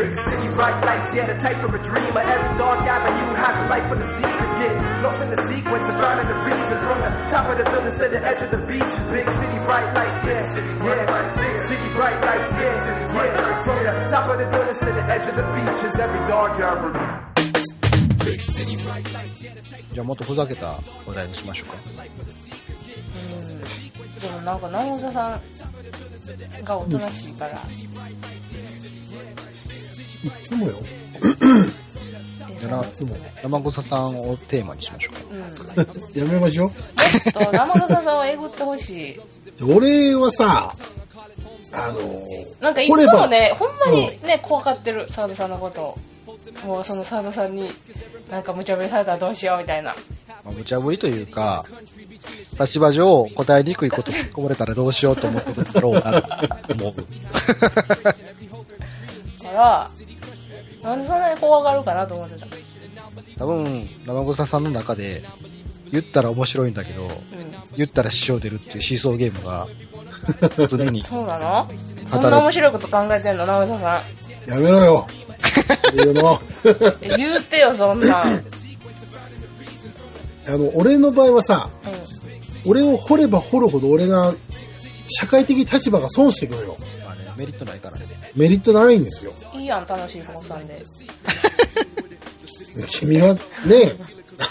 Big city bright lights, yeah, the type of a dreamer. Every dark avenue has a light for the secrets. Get lost in the sequence and finding the reason. From the top of the building to the edge of the beach. Big city bright lights, yeah, yeah. Big city bright lights, yeah, yeah. From the top of the building to the edge of the beach is every dark avenue. じゃあもっとふざけた話題にしましょうか。でもなんか直田さんがおとなしいから、 いっつもよ。生草さんをテーマにしましょうか。うん、やめましょう。ちょっと生田さんをえぐってほしい俺はさ、あのなんかいつもねほんまにね怖がってる澤田さんのことをもうその澤田さんになんか無茶ぶりされたらどうしようみたいなまあ、無茶ぶりというか、立場上答えにくいこと突っ込まれたらどうしようと思ってるんだろうなと思う。からなんでそんなに怖がるかなと思ってた多分、生草さんの中で、言ったら面白いんだけど、うん言ったら支障出るっていうシーソーゲームが、常に、そうなの？そんな面白いこと考えてんの？直田さやめろよ。言うの。言うてよそんなん、うん、あの、俺の場合はさ、俺を掘れば掘るほど俺が社会的立場が損してくるよ。まあね、メリットないからね。メリットないんですよ。いいやん楽しい坊さんで 君はね、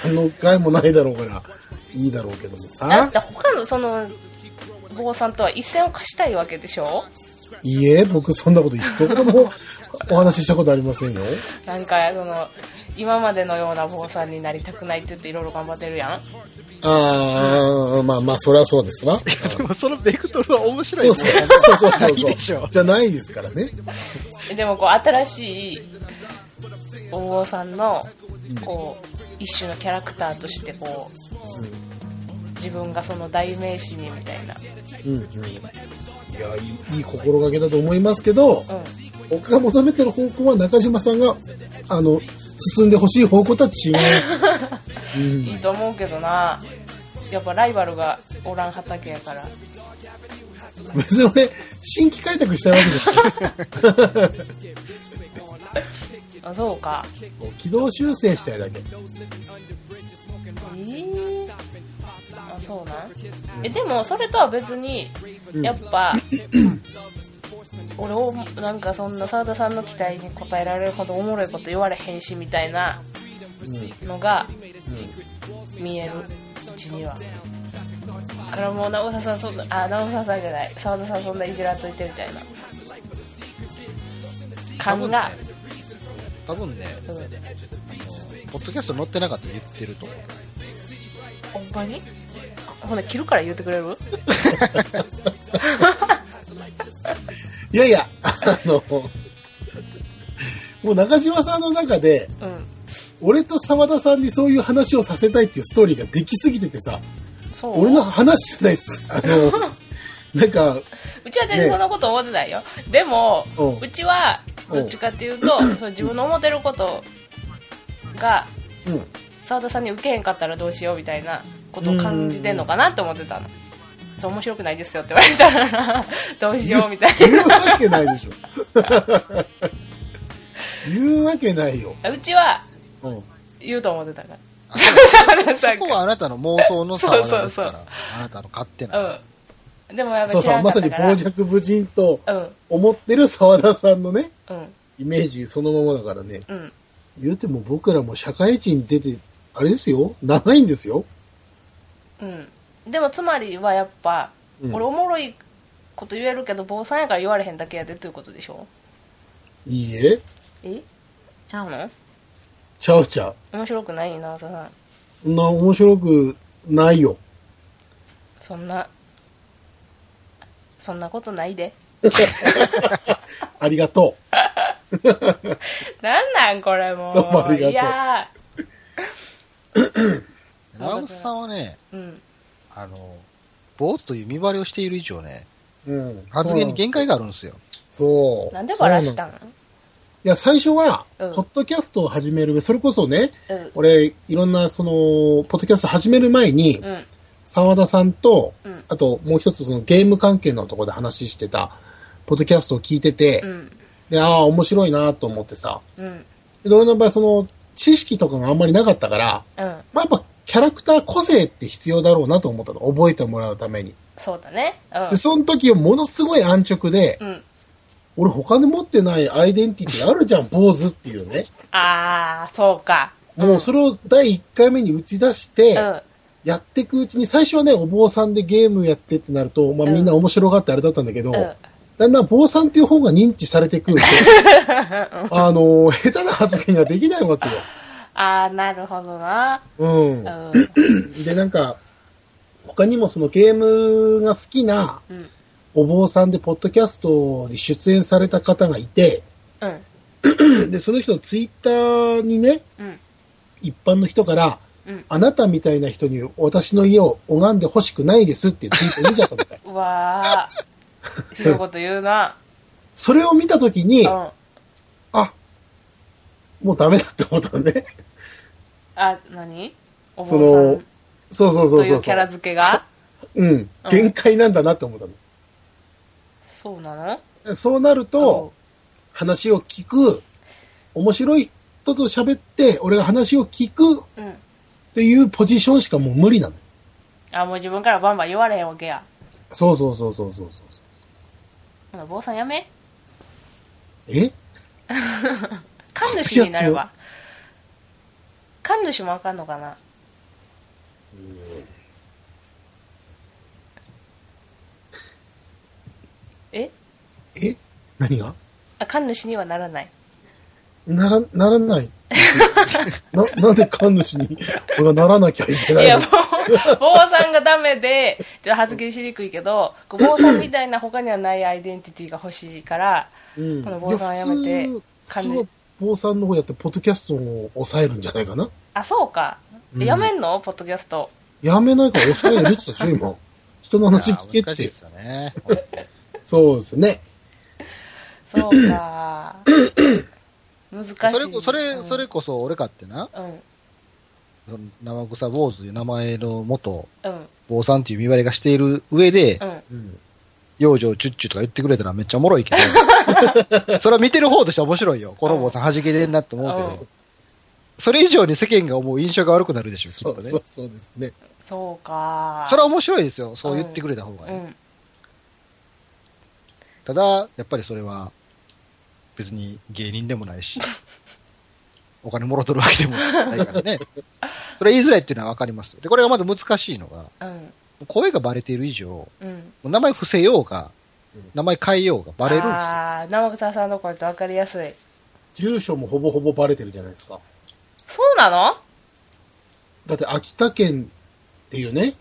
何の回もないだろうから、いいだろうけどもだっさて。他のその坊さんとは一線を貸したいわけでしょ？いいえ、僕そんなこと一言も お話ししたことありませんよ。なんかその今までのような坊さんになりたくないって言っていろいろ頑張ってるやんああ、まあまあ、それはそうですわ。でもそのベクトルは面白いそうそうそうそういいでしょそう。じゃないですからね。でもこう新しいお坊さんのこう一種のキャラクターとしてこう自分がその代名詞にみたいなうんうん。いやいい、いい心がけだと思いますけど、う僕が求めてる方向は中島さんが、あの、進んでほしい方向とは違う。うんんいいと思うけどなやっぱライバルがおらん畑やから別に俺、新規開拓したいわけですよ。あそうか軌道修正したいだけ。えー、あそうなん？えでもそれとは別にやっぱ、俺をなんかそんな澤田さんの期待に応えられるほどおもろいこと言われへんしみたいなのが見えるうちには。だからもう直田さんそんなあ直田さんじゃない。澤田さんそんないじらんといてみたいな。感が、多分ね、うん、ポッドキャスト載ってなかったら言ってると思う。ほんまに？ほな切るから言ってくれる？いやいや、あの、もう中島さんの中で、うん。俺と沢田さんにそういう話をさせたいっていうストーリーができすぎててさ、そう。俺の話じゃないです。あの、なんか、うちは全然そんなこと思ってないよ、でもうちはどっちかっていうとそう自分の思ってることがうん。澤田さんに受けへんかったらどうしようみたいなことを感じてんのかなって思ってたのそう面白くないですよって言われたら どうしようみたい言うわけないでしょ。言うわけないよ。なうちはうん。言うと思ってたからそこはあなたの 妄想の沢田ですからあなたの勝手な。うんでもやっぱ知らまさに傍若無人とうん思ってる沢田さんのね、うんイメージそのままだからね。うん言うても僕らも社会人に出て、あれですよ長いんですよ。うん。でもつまりはやっぱ、うん。俺おもろいこと言えるけど坊さんやから言われへんだけやでっていうことでしょ？いいえ、え？ちゃうの？ちゃうちゃう。面白くないなさん。そんな面白くないよ。そんなそんなことないで。ありがと なんなんこれもう。どうもありがとう。いや 直樹さんはね、ーうんあの、ボートという見張りをしている以上ね、う。うん。発言に限界があるんですよ。そう。なんでバラしたんそうなんいや、最初は、うんポッドキャストを始める、それこそね、うん俺、いろんな、その、ポッドキャスト始める前に、うん沢田さんと、うんあともう一つそのゲーム関係のところで話してた、ポッドキャストを聞いてて、うんで、ああ、面白いなと思ってさ。うん。で、俺の場合、その、知識とかがあんまりなかったから、うん。まあ、やっぱ、キャラクター個性って必要だろうなと思ったの。覚えてもらうために。そうだね。うで、その時ものすごい安直で、ん。うん。俺他に持ってないアイデンティティあるじゃん、坊主っていうね。ああ、そうか。もうそれを第1回目に打ち出して、うん。やっていくうちに、最初はね、お坊さんでゲームやってってなると、まあうんみんな面白がってあれだったんだけど、うん。だんだん坊さんっていう方が認知されてくると、あの、下手な発言ができないわけよ。ああ、なるほどな。うんう。ん。で、なんか、他にもそのゲームが好きなうん。お坊さんでポッドキャストに出演された方がいて、うん。で、その人のツイッターにね、うん。一般の人から、うんあなたみたいな人に私の家を拝んでほしくないですっていうツイートを見ちゃったみたい。うわあ。ひどいこと言うな。それを見たときに、うん。あ、もうダメだって思ったのね。あ、何？おそ坊さん？の、そうそうそうそううといキャラ付けが？うん。限界なんだなって思ったそうなの？の。そうなると、話を聞く、面白い人と喋って、俺が話を聞くっうん。ていうポジションしかもう無理なの。あ、もう自分からバンバン言われへんわけや。そうそうそうそうそうそう。ほな坊さんやめえ？神主になれば。神主もあかんのかな。え？え？何が？あ、神主にはならない。なら、ならない。な、なんで神主に俺がならなきゃいけないいや、のもう、坊さんがダメで、ちょっと発言しにくいけど、坊さんみたいな他にはないアイデンティティが欲しいから、うん。この坊さんはやめて神普通は坊さんの方やって、ポッドキャストを抑えるんじゃないかな？あ、そうか。うんやめんの？ポッドキャスト。やめないから抑えるって言ってたでしょ、今。人の話聞けっていや難しいで。すよね。そうですね。そうか。難しい。それこ、それ、うんそれこそ俺かってな、うん。その生草坊主という名前の元うん。坊さんっていう見割れがしている上で、うん。うん。養生チュッチュとか言ってくれたらめっちゃおもろいけど、それは見てる方としては面白いよ。この坊さん弾けてんなって思うけうんど、それ以上に世間が思う印象が悪くなるでしょ、きっそうとね。そうそうですね。そうか。それは面白いですよ、そう言ってくれた方がね。うん。ただ、やっぱりそれは、別に芸人でもないし、お金もろとるわけでもないからね。それ言いづらいっていうのはわかりますよ。で、これがまだ難しいのが、うん。声がバレている以上、うん。名前伏せようがうん、名前変えようがバレるんですよ。ああ、生草さんの声って分かりやすい。住所もほぼほぼバレてるじゃないですか。そうなの？だって秋田県っていうね、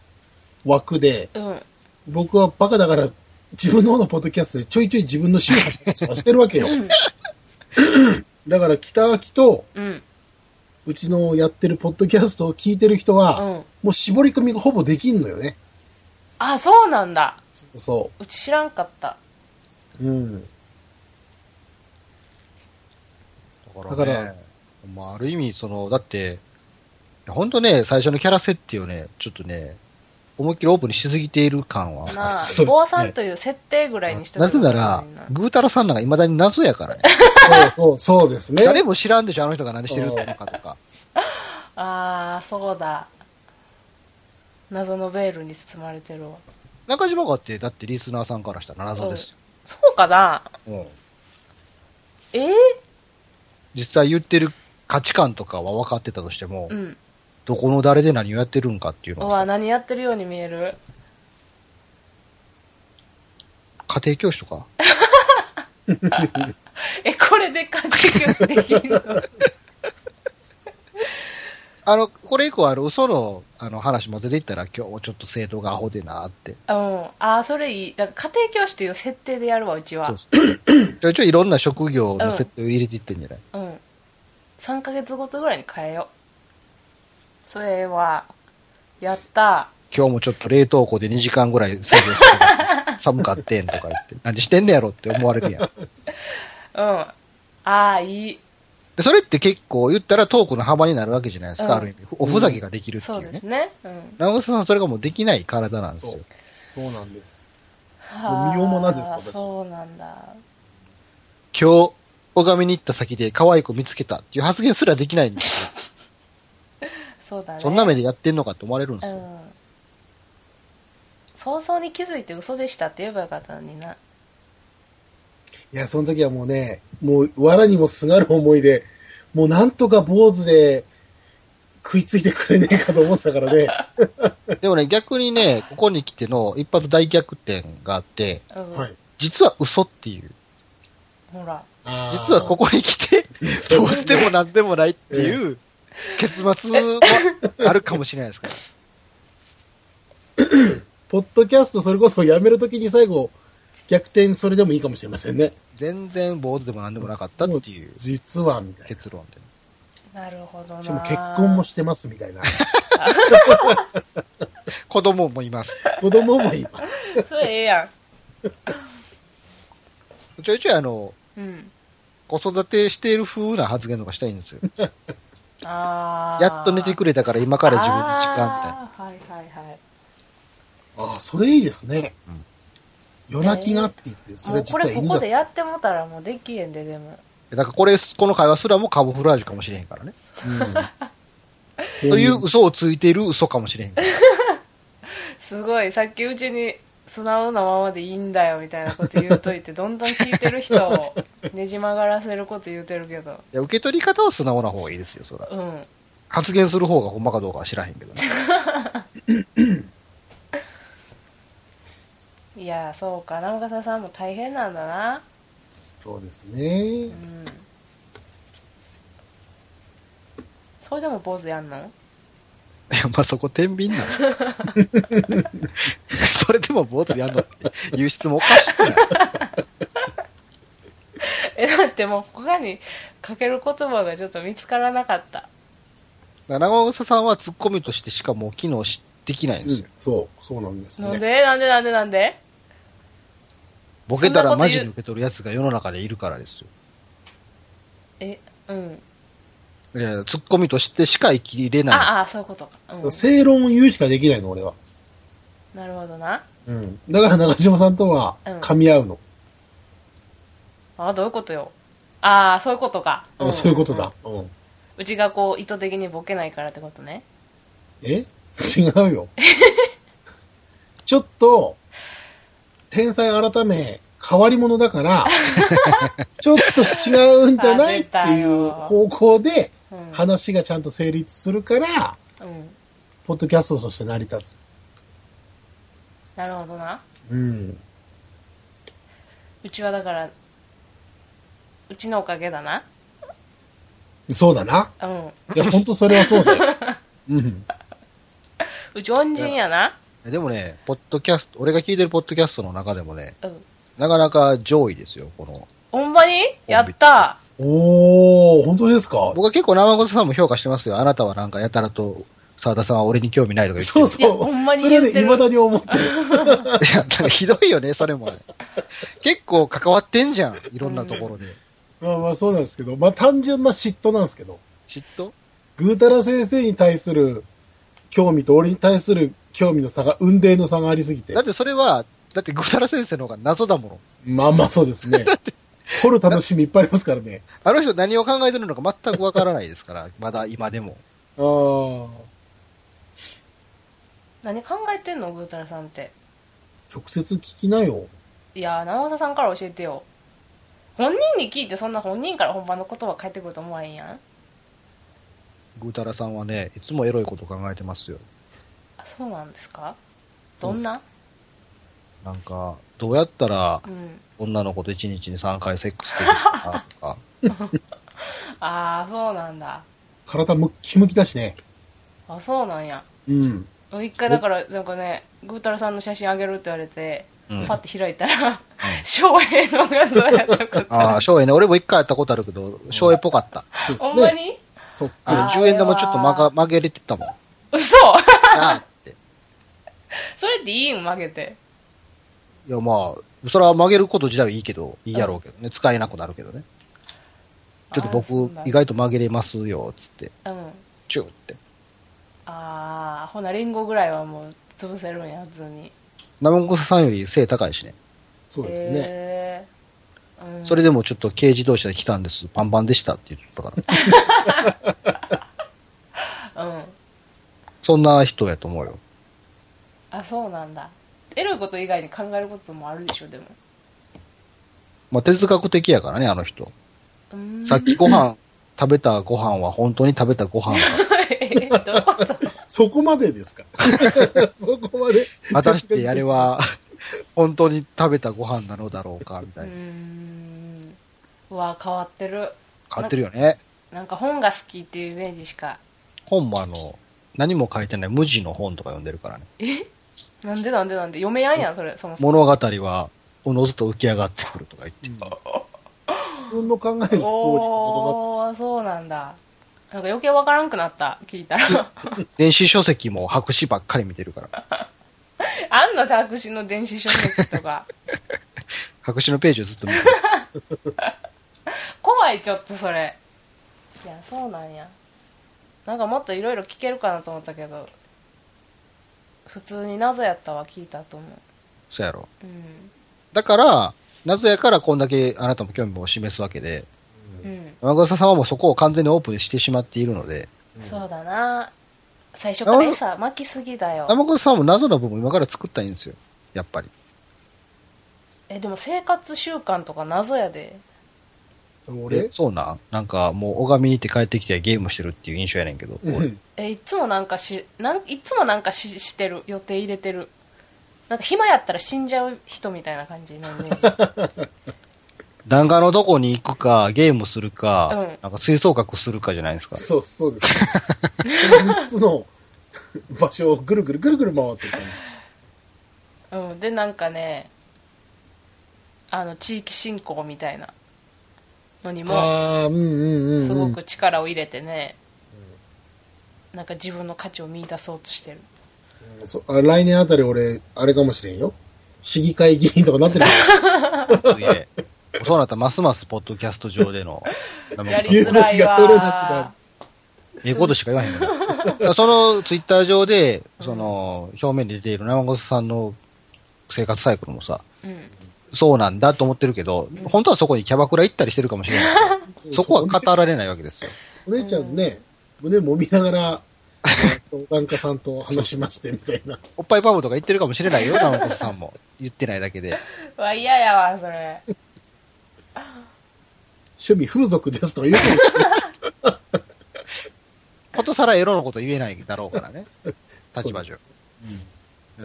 枠で、うん。僕はバカだから自分の方のポッドキャストでちょいちょい自分の宗派とかしてるわけよ。だから北秋とうん。うちのやってるポッドキャストを聞いてる人は、うん。もう絞り込みがほぼできんのよね。あ、そうなんだ。そうそうち知らんかった。う。うん。だからね、だからまあ、ある意味、その、だって、本当ね、最初のキャラ設定をね、ちょっとね、思いっきりオープンにしすぎている感は。なあ 坊さんという設定ぐらいにしとなぜなら、ぐーたらさんなんか未だに謎やからね。そうそう、そうですね。誰も知らんでしょ、あの人が何してるのかとか。ああ、そうだ。謎のベールに包まれてるわ。中島がって、だってリスナーさんからしたら謎ですよ。そうかなうんえー、実際言ってる価値観とかは分かってたとしても、うん。どこの誰で何をやってるんかっていうのはさ、何やってるように見える。家庭教師とか？え、これで家庭教師できるの？あの、これ以降、あの、嘘の、あの、話も出ていったら、今日もちょっと生徒がアホでなって。うん。ああ、それいい。だから家庭教師という設定でやるわ、うちは。そうそうちょいちょいいろんな職業の設定を入れていってんじゃない、うん。3ヶ月ごとぐらいに変えよう。それは、やった今日もちょっと冷凍庫で2時間ぐらい作業してた寒かってんとか言って、何してんねやろって思われるやん。うん。ああ、いい。でそれって結構言ったらトークの幅になるわけじゃないですか、うんある意味。おふざけができるってそいうね。うですね。うん。長尾さんそれがもうできない体なんですよそう。。そうなんです。はあ身重なんです私そうなんだ。今日、拝みに行った先で可愛い子見つけたっていう発言すらできないんですよ。そうだね。そんな目でやってんのかって思われるんですよ。うん。早々に気づいて嘘でしたって言えばよかったのにな。いや、その時はもうね、もう、藁にもすがる思いで、もうなんとか坊主で食いついてくれねえかと思ってたからね。でもね、逆にね、ここに来ての一発大逆転があって、うん。はい。実は嘘っていう。ほら。実はここに来て、どうでもなんでもないっていう結末はあるかもしれないですから。ポッドキャストそれこそやめるときに最後、逆転それでもいいかもしれませんね。全然坊主でもなんでもなかったっていう実は、みたいな。結論で。なるほどな。しかも結婚もしてますみたいな。子供もいます。子供もいます。それええやちょいちょいあの、ん。うん。子育てしている風な発言とかしたいんですよ。ああ。やっと寝てくれたから今から自分の時間みたいな。はいはいはい。ああ、それいいですね。うん夜泣きがって言って、それもうこれこ実はいいんだこでやってもたらもうできへんで、でも。だからこれ、この会話すらもカモフラージュかもしれへんからね。うん。という嘘をついている嘘かもしれへんから。すごい、さっきうちに素直なままでいいんだよみたいなこと言うといて、どんどん聞いてる人を ねじ曲がらせること言うてるけど。いや受け取り方は素直な方がいいですよ、そら。うん。発言する方がほんまかどうかは知らへんけどね。いや、そうか、生笠さんも大変なんだな。そうですねう。ん。それでも坊主やんの？いや、まあそこ天秤なの。それでも坊主やんのっていう質問おかしくない？え、だってもう他にかける言葉がちょっと見つからなかった。長岡さんはツッコミとしてしかもう機能しできないんですよ。そう、そうなんですなんね。で？なんでなんでなんで？ボケたらマジそんなこと言う抜け取るやつが世の中でいるからですよ。え、うん。いやツッコミとしてしか生きれない。ああ、そういうことか。うん。正論を言うしかできないの、俺は。なるほどな。うん。だから長島さんとはうん噛み合うの。あどういうことよ。ああ、そういうことか。あそういうことだ。うん。うん。うちがこう、意図的にボケないからってことね。え？違うよ。ちょっと、天才改め、変わり者だから、ちょっと違うんじゃないっていう方向で、うん。話がちゃんと成立するから、うん。ポッドキャストとして成り立つ。なるほどな。うん。うちはだから、うちのおかげだな。そうだな。うん。いや、ほんとそれはそうだよ。うん。うち恩人やな。でもね、ポッドキャスト、俺が聞いてるポッドキャストの中でもね、うん。なかなか上位ですよ、この。ほんまに？やったおー、本当ですか？僕は結構生さんも評価してますよ。あなたはなんかやたらと、沢田さんは俺に興味ないとか言ってる。そうそう。ほんまにそれ言ってるで未だに思ってる。いや、なんかひどいよね、それもね。結構関わってんじゃん、いろんなところで。まあまあそうなんですけど、まあ単純な嫉妬なんですけど、嫉妬？ぐーたら先生に対する興味と俺に対する興味の差が、運命の差がありすぎてだっ。てそれは、だってグータラ先生の方が謎だもの。まあまあそうですね。掘る楽しみいっぱいありますからね。あの人何を考えてるのか全くわからないですから、まだ今でも。ああ。何考えてんのぐーたらさんって。直接聞きなよ。いやー、直政さんから教えてよ。本人に聞いてそんな本人から本番の言葉返ってくると思わへんやん。グータラさんはね、いつもエロいこと考えてますよ。あ、そうなんですか？どんな？なんか、どうやったらうん。女の子と1日に3回セックスできるかとか。あー、そうなんだ。体ムッキムキだしね。あ、そうなんや。うん。一回だから、なんかね、ぐーたらさんの写真あげるって言われて、うんパッて開いたら、翔平の画像やったことああ、翔英ね。俺も一回やったことあるけど、翔英っぽかった。そうですほんまね。に？そっあの、あー10円玉ちょっと曲が曲げれてたもん。あ嘘あって。それっていいん曲げて？いや、まあ、それは曲げること自体はいいけど、いいやろうけどね。使えなくなるけどね。ちょっとあー僕そうなん、意外と曲げれますよ、つって。うん。チューって。あー、ほな、リンゴぐらいはもう潰せるんや、普通に。生臭さんより背高いしね。そうですね。へうんそれでもちょっと軽自動車で来たんです。パンパンでしたって言ってたから。うん。そんな人やと思うよ。あ、そうなんだ。エロいこと以外に考えることもあるでしょ、でも。まあ、哲学的やからね、あの人。さっきご飯、食べたご飯は本当に食べたご飯か。えどういうこと？そこまでですか？そこまで。果たしてあれは、本当に食べたご飯なのだろうか、みたいな。ん。うわ、変わってる。変わってるよね。なんか本が好きっていうイメージしか。本もあの、何も書いてない無地の本とか読んでるからね。なんで？なんで？なんで？読めやんやん、それ、そもそも。物語は、おのずと浮き上がってくるとか言って。自分の考えるストーリーの物語。おー、そうなんだ。なんか余計わからんくなった、聞いたら。電子書籍も白紙ばっかり見てるから。あんの白紙の電子書籍とか。白紙のページをずっと見てる。怖い、ちょっとそれ。いや、そうなんや。なんかもっといろいろ聞けるかなと思ったけど、普通に謎やったわ、聞いたと思う。そうやろ。うん。だから、謎やからこんだけあなたも興味を示すわけで、うん。山笠さんはもうそこを完全にオープンにしてしまっているので、そうだな。最初から餌巻きすぎだよ。山笠さんも謎の部分今から作ったらいいんですよ。やっぱり。え、でも生活習慣とか謎やで。え俺そうなん？なんかもう拝みに行って帰ってきてゲームしてるっていう印象やねんけど、俺うんえ、いつもなんかし、なんいつもなんかししてる？予定入れてる？なんか暇やったら死んじゃう人みたいな感じのイメージ。弾丸のどこに行くか、ゲームするか、うんなんか吹奏楽するかじゃないですか。そう、そうです。3つの場所をぐるぐるぐるぐる回ってる感じ。うん。で、なんかね、あの、地域振興みたいなのにも、ああ、うんうんうん、うん。すごく力を入れてね、なんか自分の価値を見出そうとしてる。そあ来年あたり俺、あれかもしれんよ。市議会議員とかなってるかもしれんすげえ。そうなったらますますポッドキャスト上での、山や笠さんりづらい勇気が取れなくなわ。ええことしか言わへん。そのツイッター上で、その、表面に出ている生笠さんの生活サイクルもさ、うん。そうなんだと思ってるけど、本当はそこにキャバクラ行ったりしてるかもしれないから。そこは語られないわけですよ。お姉ちゃんね、胸揉みながら、相談家さんと話しましてみたいな。おっぱいパブとか言ってるかもしれないよ、生笠さんも。言ってないだけで。うわ、嫌やわ、それ。趣味風俗ですとか言うかもしれない。ことさらエロのこと言えないだろうからね。立場上。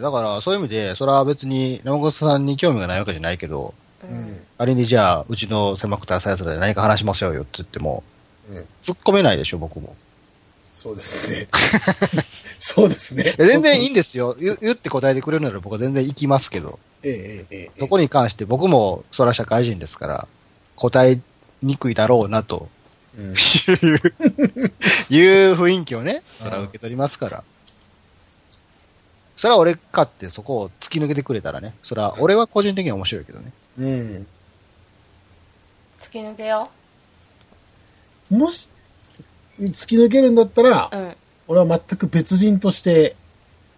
だから、そういう意味で、それは別に、生笠さんに興味がないわけじゃないけど、ううんん。仮にじゃあ、うちの狭くて浅いやつで何か話しましょうよって言っても、うん。突っ込めないでしょ、僕も。そうですね。そうですね。全然いいんですよ。言言って答えてくれるなら僕は全然行きますけど、ええええええ。そこに関して僕も、そら社会人ですから、答えにくいだろうなとうんいう、いう雰囲気をね、それは受け取りますから。それは俺かってそこを突き抜けてくれたらね、それは俺は個人的には面白いけどね。うん。突き抜けよもし、突き抜けるんだったら、う。うん。俺は全く別人として、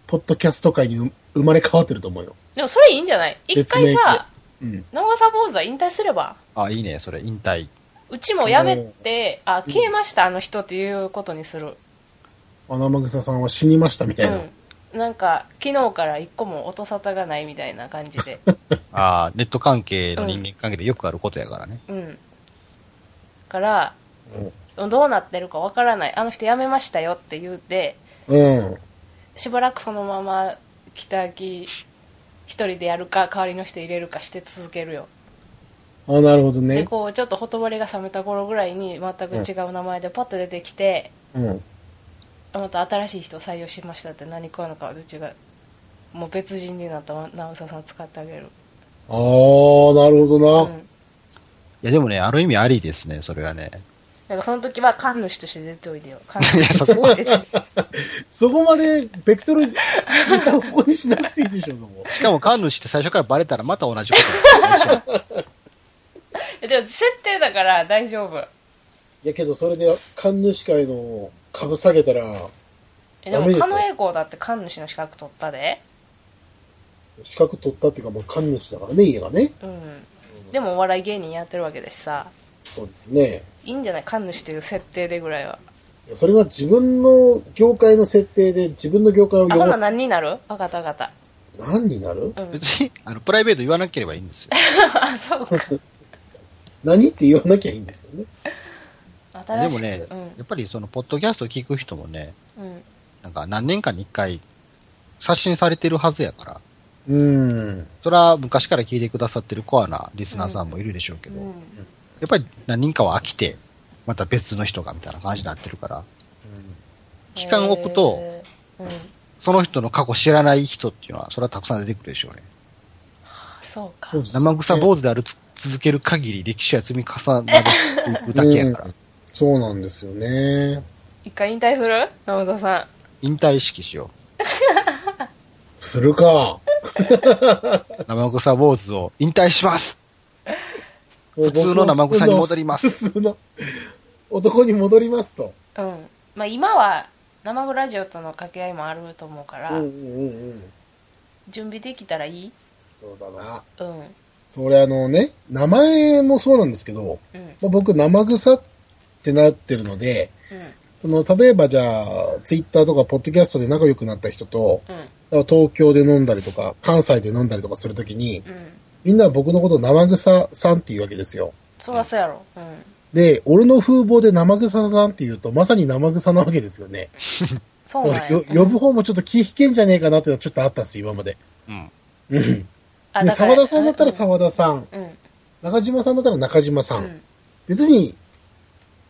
ポッドキャスト界に生生まれ変わってると思うよ。でもそれいいんじゃない？一回さ、うん。長さ坊主は引退すれば。あ、いいね、それ、引退。うちも辞めて、あ、消えました、あの人っていうことにする。穴間草さんは死にましたみたいな。うん。なんか、昨日から一個も音沙汰がないみたいな感じで。あネット関係の人間関係でよくあることやからね。うん。から、どうなってるかわからない。あの人辞めましたよって言うて、うん。しばらくそのまま北木一人でやるか代わりの人入れるかして続けるよ、あ、なるほどでね。こうちょっとほとぼりが冷めた頃ぐらいに全く違う名前でパッと出てきて、うん。また新しい人を採用しましたって何食わぬかうちがもう別人になった直沢さんを使ってあげる、ああ、なるほどうな。ん、いや、でもね、ある意味ありですね、それがね。だからその時は神主として出ておいでよ神 いや主として出てそこまで、ベクトル、似た方向にしなくていいでしょ、そこ。しかも神主って最初からバレたらまた同じことやでも設定だから大丈夫。いやけど、それで、神主会の株下げたら、えでもダメですよ。狩野英孝だって神主の資格取ったで。資格取ったっていうか、もう神主だからね、家がね。うん。でもお笑い芸人やってるわけだしさ。そうですね。いいんじゃない？神主という設定でぐらいは。それは自分の業界の設定で自分の業界をあほな読ます。何になる？分かった分かった。何になる？うん別に、あの、プライベート言わなければいいんですよ。あそうか何？って言わなきゃいいんですよね。でもね、うんやっぱりその、ポッドキャスト聞く人もね、うんなんか何？年かに一回、刷新されてるはずやから、うん。それは昔から聞いてくださってるコアなリスナーさんもいるでしょうけど、うんやっぱり何？人かは飽きて、また別の人がみたいな感じになってるから、期間を置くと、その人の過去知らない人っていうのは、それはたくさん出てくるでしょうね。そうか生臭坊主であるつ続ける限り歴史は積み重なっていくだけやから うん、そうなんですよね。一回引退する？直田さ引退式しよするか。う。生臭坊主を引退します普通の生臭に戻ります。普通の男に戻りますと。んうんまあ今は生グラジオとの掛け合いもあると思うから、うんうんうんうん。準備できたらいい？そうだな。うんそれあのね、名前もそうなんですけど、うんまあ、僕生臭ってなってるので、うんその、例えばじゃあ、ツイッターとかポッドキャストで仲良くなった人と、うん東京で飲んだりとか、関西で飲んだりとかするときに、うんみんな僕のことを生臭さんって言うわけですよ。そらそうやろうんで、俺の風貌で生臭さんって言うと、まさに生臭なわけですよね。そうなん呼ぶ方もちょっと気引けんじゃねえかなっていうのはちょっとあったんですよ、今まで。うん。うん。で、あだから沢田さんだったら沢田さん、うん中島さんだったら中島さ。うんん別に、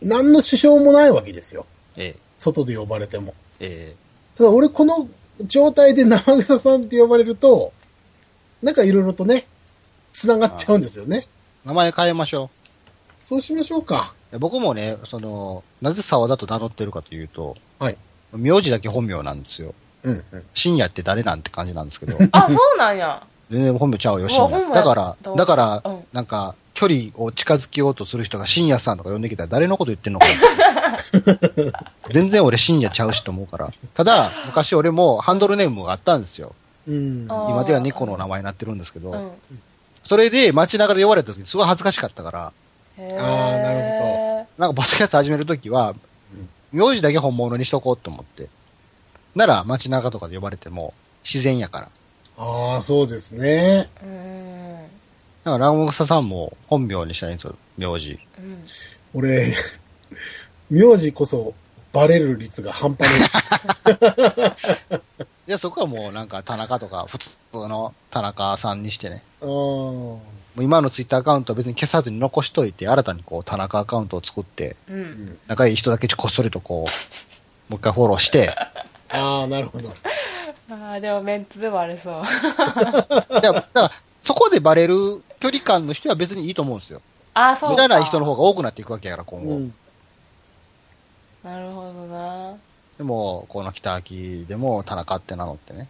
何の支障もないわけですよ。え外で呼ばれても。え、えただ俺この状態で生臭さんって呼ばれると、なんかいろいろとね、繋がっちゃうんですよね。え、名前変えましょそうしましょうか。う。僕もね、その、なぜ沢田と名乗ってるかというと、はい。名字だけ本名なんですよ。うん、うん。深夜って誰なんて感じなんですけど、あそうなんや全然本名ちゃうよ、深夜。だからだからうん、なんか、距離を近づけようとする人が深夜さんとか呼んできたら誰のこと言ってんのかな 全然俺深夜ちゃうしと思うから。ただ、昔俺もハンドルネームがあったんですよ。うん。今では猫の名前になってるんですけど、うんそれで街中で呼ばれた時すごい恥ずかしかったから、へあーなるなんかポッドキャスト始めるときは、名字だけ本物にしとこうと思って。なら街中とかで呼ばれても自然やから。ああ、そうですね。うんだからラゴムサさんも本名にしたいんですよ、名字。うん俺、名字こそバレる率が半端ない。で、そこはもうなんか田中とか普通の田中さんにしてね。あーもう今のツイッターアカウントは別に消さずに残しといて、新たにこう田中アカウントを作って、うん仲いい人だけこっそりとこう、もう一回フォローして、ああ、なるほど。あーでもメンツでバレそう いやだからそこでバレる距離感の人は別にいいと思うんですよ。あそうか知らない人の方が多くなっていくわけやから、今後。うん。なるほどなでも、この北秋でも田中って名乗ってね。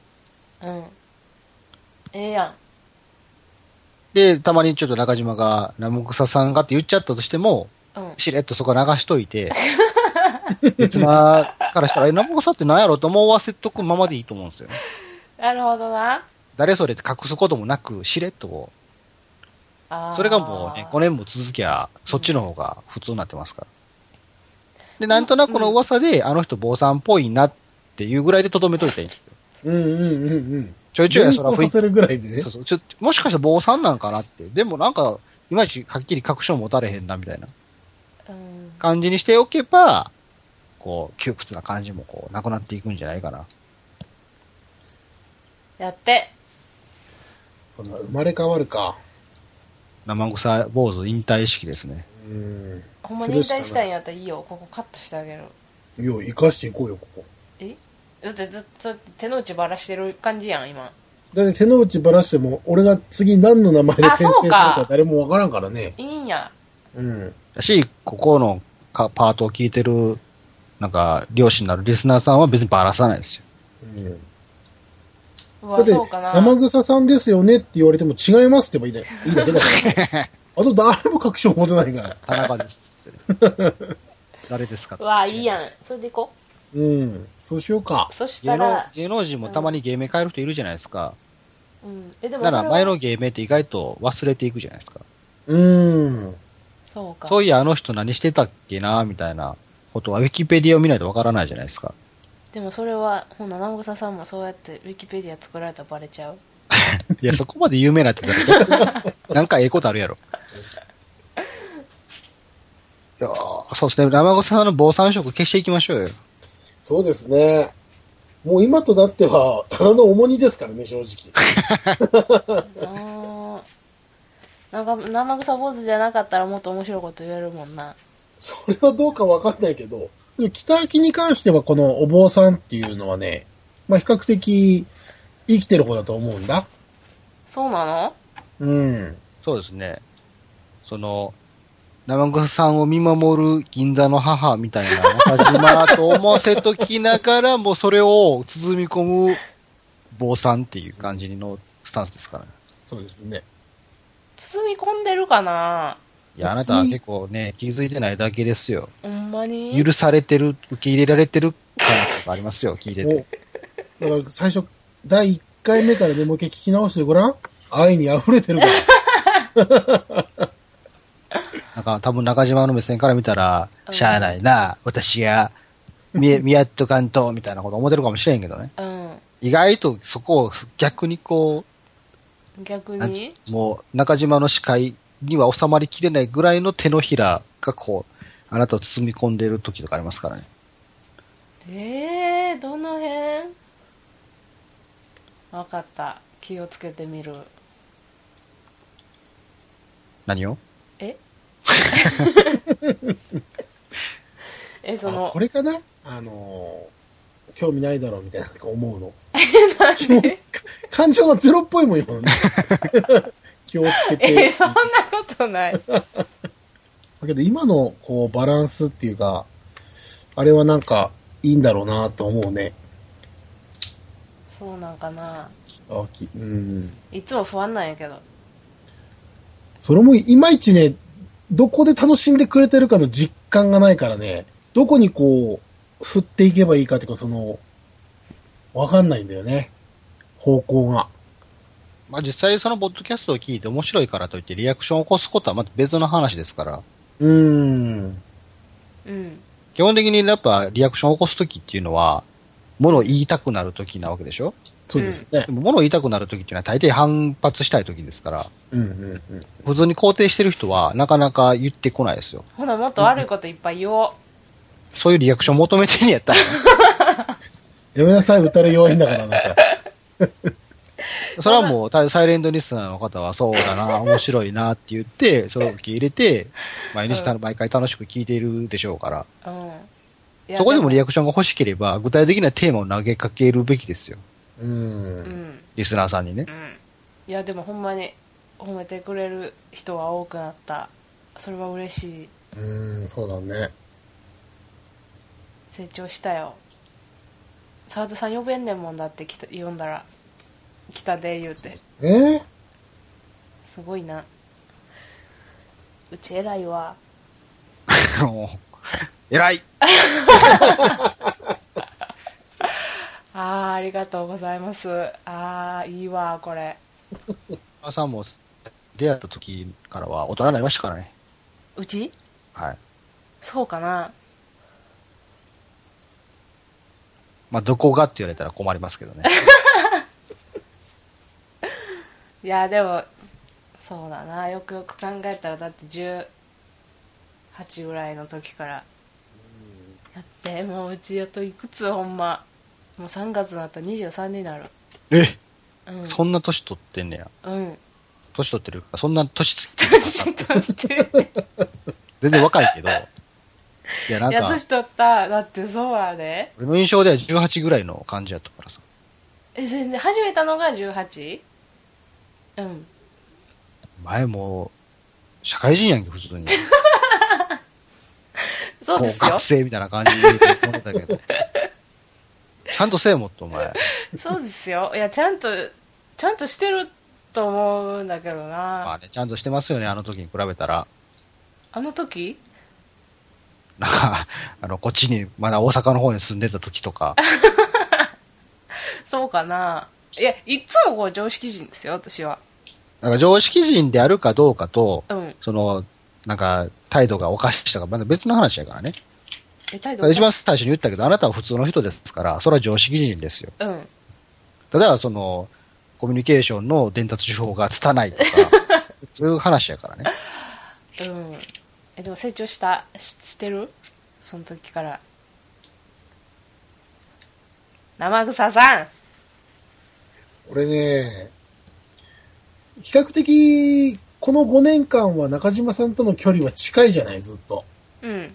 うんええやんで、たまにちょっと中島が、ナムクサさんが？って言っちゃったとしても、うんしれっとそこ流しといて、別なからしたら、え、ナムクサって何やろうと思わせとくままでいいと思うんですよね。なるほどな誰それって隠すこともなく、しれっとそれがもうね、5年も続きゃ、そっちの方が普通になってますから。で、なんとなくの噂で、あの人坊さんっぽいなっていうぐらいで留めといたらいいんですよ。うんうんうんうん。ちょいちょい連その雰囲気想させるぐらいでねそう。そう。ちょ、もしかしたら坊さんなんかなって。でもなんか、いまいちはっきり確証持たれへんな、みたいなうん感じにしておけば、こう、窮屈な感じもこう、なくなっていくんじゃないかな。やってこんな生まれ変わるか。生臭坊主引退式ですね。うん。ほんまに引退したいんんやったらいいよここカットしてあげるいや、生かしていこうよ、ここ。え？だってずっと手の内ばらしてる感じやん今だって手の内ばらしても、俺が次何の名前であ転生するか誰もわからんからね。いいんやうん。だし、ここのかパートを聞いてる、なんか、両親になるリスナーさんは別にばらさないですよ。うん。うだってわそうか、な生草さんですよねって言われても違いますって言えばいいだ いいだけだから。あと誰も確証持てないから。田中ですって。誰ですか？うわいいやんそれでいこうん。そうしようかう。そし芸能たら、芸能人もたまに芸名変える人いるじゃないですか。うん、えでもならそれは前の芸名って意外と忘れていくじゃないですか。うん。そうか。そういや、あの人何してたっけな、みたいなことは、ウィキペディアを見ないとわからないじゃないですか。でもそれは、ほな、南草さんもそうやってウィキペディア作られたらバレちゃう。いや、そこまで有名なって言ったら、なんかええことあるやろ。いやーそうですね。生草さんの防災色消していきましょうよ。そうですね。もう今となっては、ただの重荷ですからね、正直。なんか、生草坊主じゃなかったらもっと面白いこと言えるもんな。それはどうかわかんないけど、でも北秋に関してはこのお坊さんっていうのはね、まあ比較的生きてる方だと思うんだ。そうなの？うん。そうですね。その、生草さんを見守る銀座の母みたいな中島と思わせときながら、もうそれを包み込む坊さんっていう感じのスタンスですからね。そうですね。包み込んでるかな？いや、あなたは結構ね、気づいてないだけですよ。ほんまに？許されてる、受け入れられてる感とかありますよ、聞いてて。おだから最初、第1回目からね、もう一回聞き直してごらん。愛に溢れてるから。なんか多分中島の目線から見たら、うんしゃあないな、私が、見、見やっとかんと、みたいなこと思ってるかもしれんけどね。うん。意外とそこを逆にこう、逆に？もう中島の視界には収まりきれないぐらいの手のひらがこう、あなたを包み込んでいる時とかありますからね。えー、どの辺？わかった。気をつけてみる。何を？え？え、そのあこ、れかな？あのー興味ないだろうみたいななんか思うの。気も 感情がゼロっぽいもんよ、ね。気をつけて。え、そんなことない。だけど今のこうバランスっていうか、あれはなんかいいんだろうなと思うね。そうなんかな。あきうん。いつも不安なんやけど。それもいまいちね、どこで楽しんでくれてるかの実感がないからね、どこにこう、振っていけばいいかっていうか、その、わかんないんだよね。方向が。まあ実際そのポッドキャストを聞いて面白いからといってリアクションを起こすことはまた別の話ですから、うーん。うん。基本的にやっぱリアクションを起こすときっていうのは、ものを言いたくなるときなわけでしょ？そうですねで。も物を言いたくなるときっていうのは大抵反発したいときですから、うんうんうん。普通に肯定してる人はなかなか言ってこないですよ。ほな、もっと悪いこといっぱい言おう。そういうリアクション求めてんやったら、やめなさい、打たれ弱いんだから、なんか。それはもうたサイレントリスナーの方はそうだな、面白いなって言って、それを受け入れて、毎日た毎回楽しく聞いているでしょうから、うん。そこでもリアククションが欲しければ、具体的なテーマを投げかけるべきですよ。う。うんん。リスナーさんにね。うん。いや、でもほんまに褒めてくれる人は多くなった。それは嬉しい。うん、そうだね。成長したよ。沢田さん呼べんねんもんだって呼んだら。来たで言うて。え？ー、すごいな。うち偉いわ。もう偉い あー、ありがとうございます。あー、いいわ、これ。朝も出会った時からは大人になりましたからね。うち？はい。そうかなまあ、どこがって言われたら困りますけどね。いや、でも、そうだな。よくよく考えたら、だって18ぐらいの時から。やって、もううちあといくつほんま。もう3月になったら23になる。え？うん。そんな年取ってんねや。うん。年取ってるか、そんな年つ年取って。全然若いけど。いや、なんいや、か、年取った。だってそうやで。俺の印象では18ぐらいの感じやったからさ。え、全然、始めたのが 18? うん。前もう、社会人やんけ、普通に。そうですよ学。生みたいな感じで思ってたけど。ちゃんとせえもっと、お前。そうですよ。いや、ちゃんと、ちゃんとしてると思うんだけどな。まあね、ちゃんとしてますよね、あの時に比べたら。あの時？なんか、あの、こっちに、まだ大阪の方に住んでた時とか、そうかないや、いつもこう常識人ですよ、私は。なんか常識人であるかどうかと、うん。その、なんか、態度がおかしいとか、まだ別の話やからね。え、態度一番最初に言ったけど、あなたは普通の人ですから、それは常識人ですよ。うん。ただ、その、コミュニケーションの伝達手法が拙いとか、そういう話やからね。うん。え、でも成長した、ししてる？その時から。生草さん俺ね、比較的、この5年間は中島さんとの距離は近いじゃない、ずっと。うん。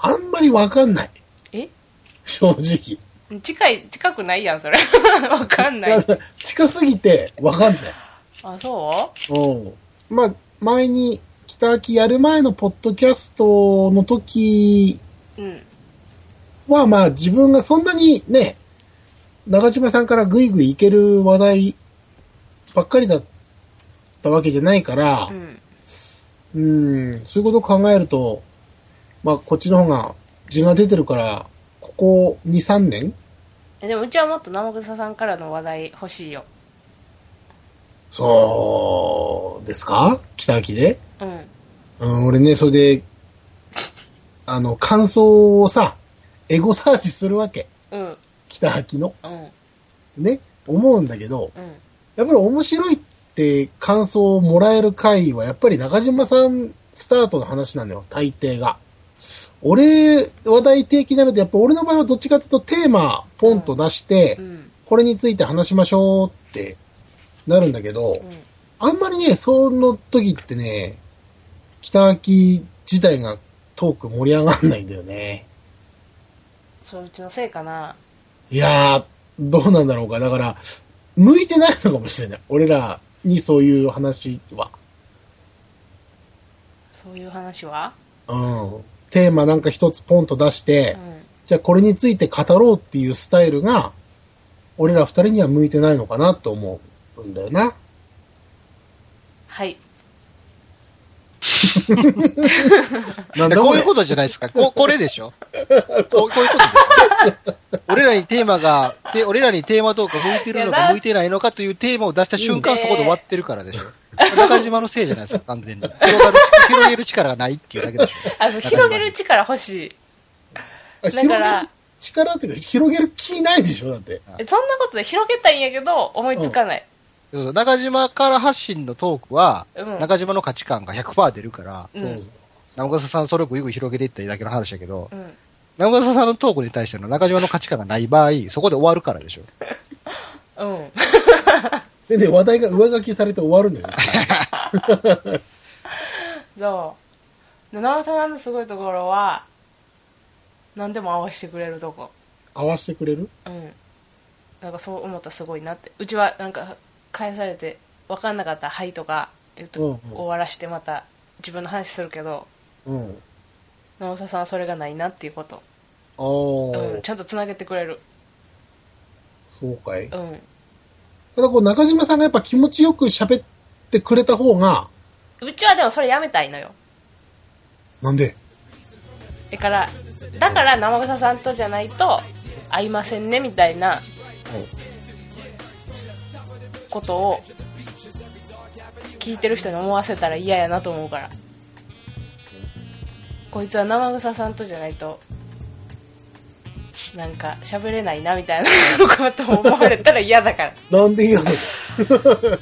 あんまりわかんない。え？正直。近い、近くないやん、それ。わかんない。だから近すぎてわかんない。あ、そう？ん。まあ、前に、北秋やる前のポッドキャストの時ううん。は、まあ自分がそんなにね、長島さんからぐいぐいいける話題ばっかりだったわけじゃないからう、ん。うん、そういうことを考えると、まあこっちの方が字が出てるから、ここ2、3年？え、でもうちはもっと生草さんからの話題欲しいよ。そうですか？北秋で？うん。うん、俺ね、それで、あの、感想をさ、エゴサーチするわけ。うん。北秋の。うん。ね、思うんだけど、うん。やっぱり面白いって感想をもらえる回は、やっぱり中島さんスタートの話なんだよ、大抵が。俺、話題提起なので、やっぱ俺の場合はどっちかというとテーマ、ポンと出してう、ん。これについて話しましょうってなるんだけど、うん。あんまりね、その時ってね、北秋自体がトーク盛り上がんないんだよね。それうちのせいかないやー、どうなんだろうか。だから、向いてないのかもしれない。俺らにそういう話は。そういう話は？うん。テーマなんか一つポンと出して、うん。じゃあこれについて語ろうっていうスタイルが、俺ら二人には向いてないのかなと思うんだよな。はい。なんだこういうことじゃないですか。ここれでしょこうこういうことでしょ俺らにテーマが、で俺らにテーマトークが向いてるのか向いてないのかというテーマを出した瞬間そこで終わってるからでしょ。中島のせいじゃないですか、完全に。広がる、広げる力がないっていうだけでしょ。あの、広げる力欲しい。あだから広げる力っていうか、広げる気ないでしょだって。えそんなことで広げたいんやけど、思いつかない。そうそう中島から発信のトークは、うん。中島の価値観が100%出るから、うんそう。長笠さんそれをぐいぐい広げていっただけの話だけど、うん。長笠さんのトークに対しての中島の価値観がない場合、そこで終わるからでしょ。うん。でね、話題が上書きされて終わるんだよ。そう。で直さんのすごいところは、何でも合わせてくれるとこ。合わせてくれる？うん。なんかそう思ったらすごいなって。うちはなんか返されて分かんなかったら「はい」とか言ってうんうん終わらしてまた自分の話するけど、うん。直ささんはそれがないなっていうこと。ああ、うん。ちゃんとつなげてくれる。そうかい。うん。ただこう中島さんがやっぱ気持ちよく喋ってくれた方が、うちはでもそれやめたいのよ。なんで？だから、だから生草さんとじゃないと会いませんねみたいなことを聞いてる人に思わせたら嫌やなと思うから。こいつは生草さんとじゃないと、なんか喋れないなみたいな ことを思われたら嫌だから。なんで嫌なの？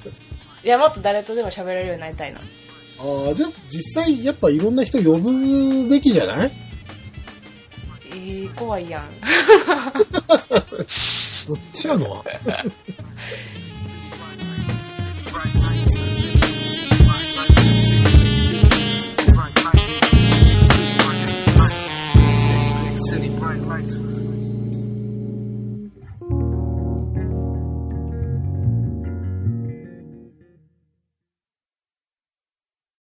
いや、もっと誰とでも喋れるようになりたいの。ああ、じゃあ実際やっぱいろんな人呼ぶべきじゃない？えー、怖いやん。どっちやの？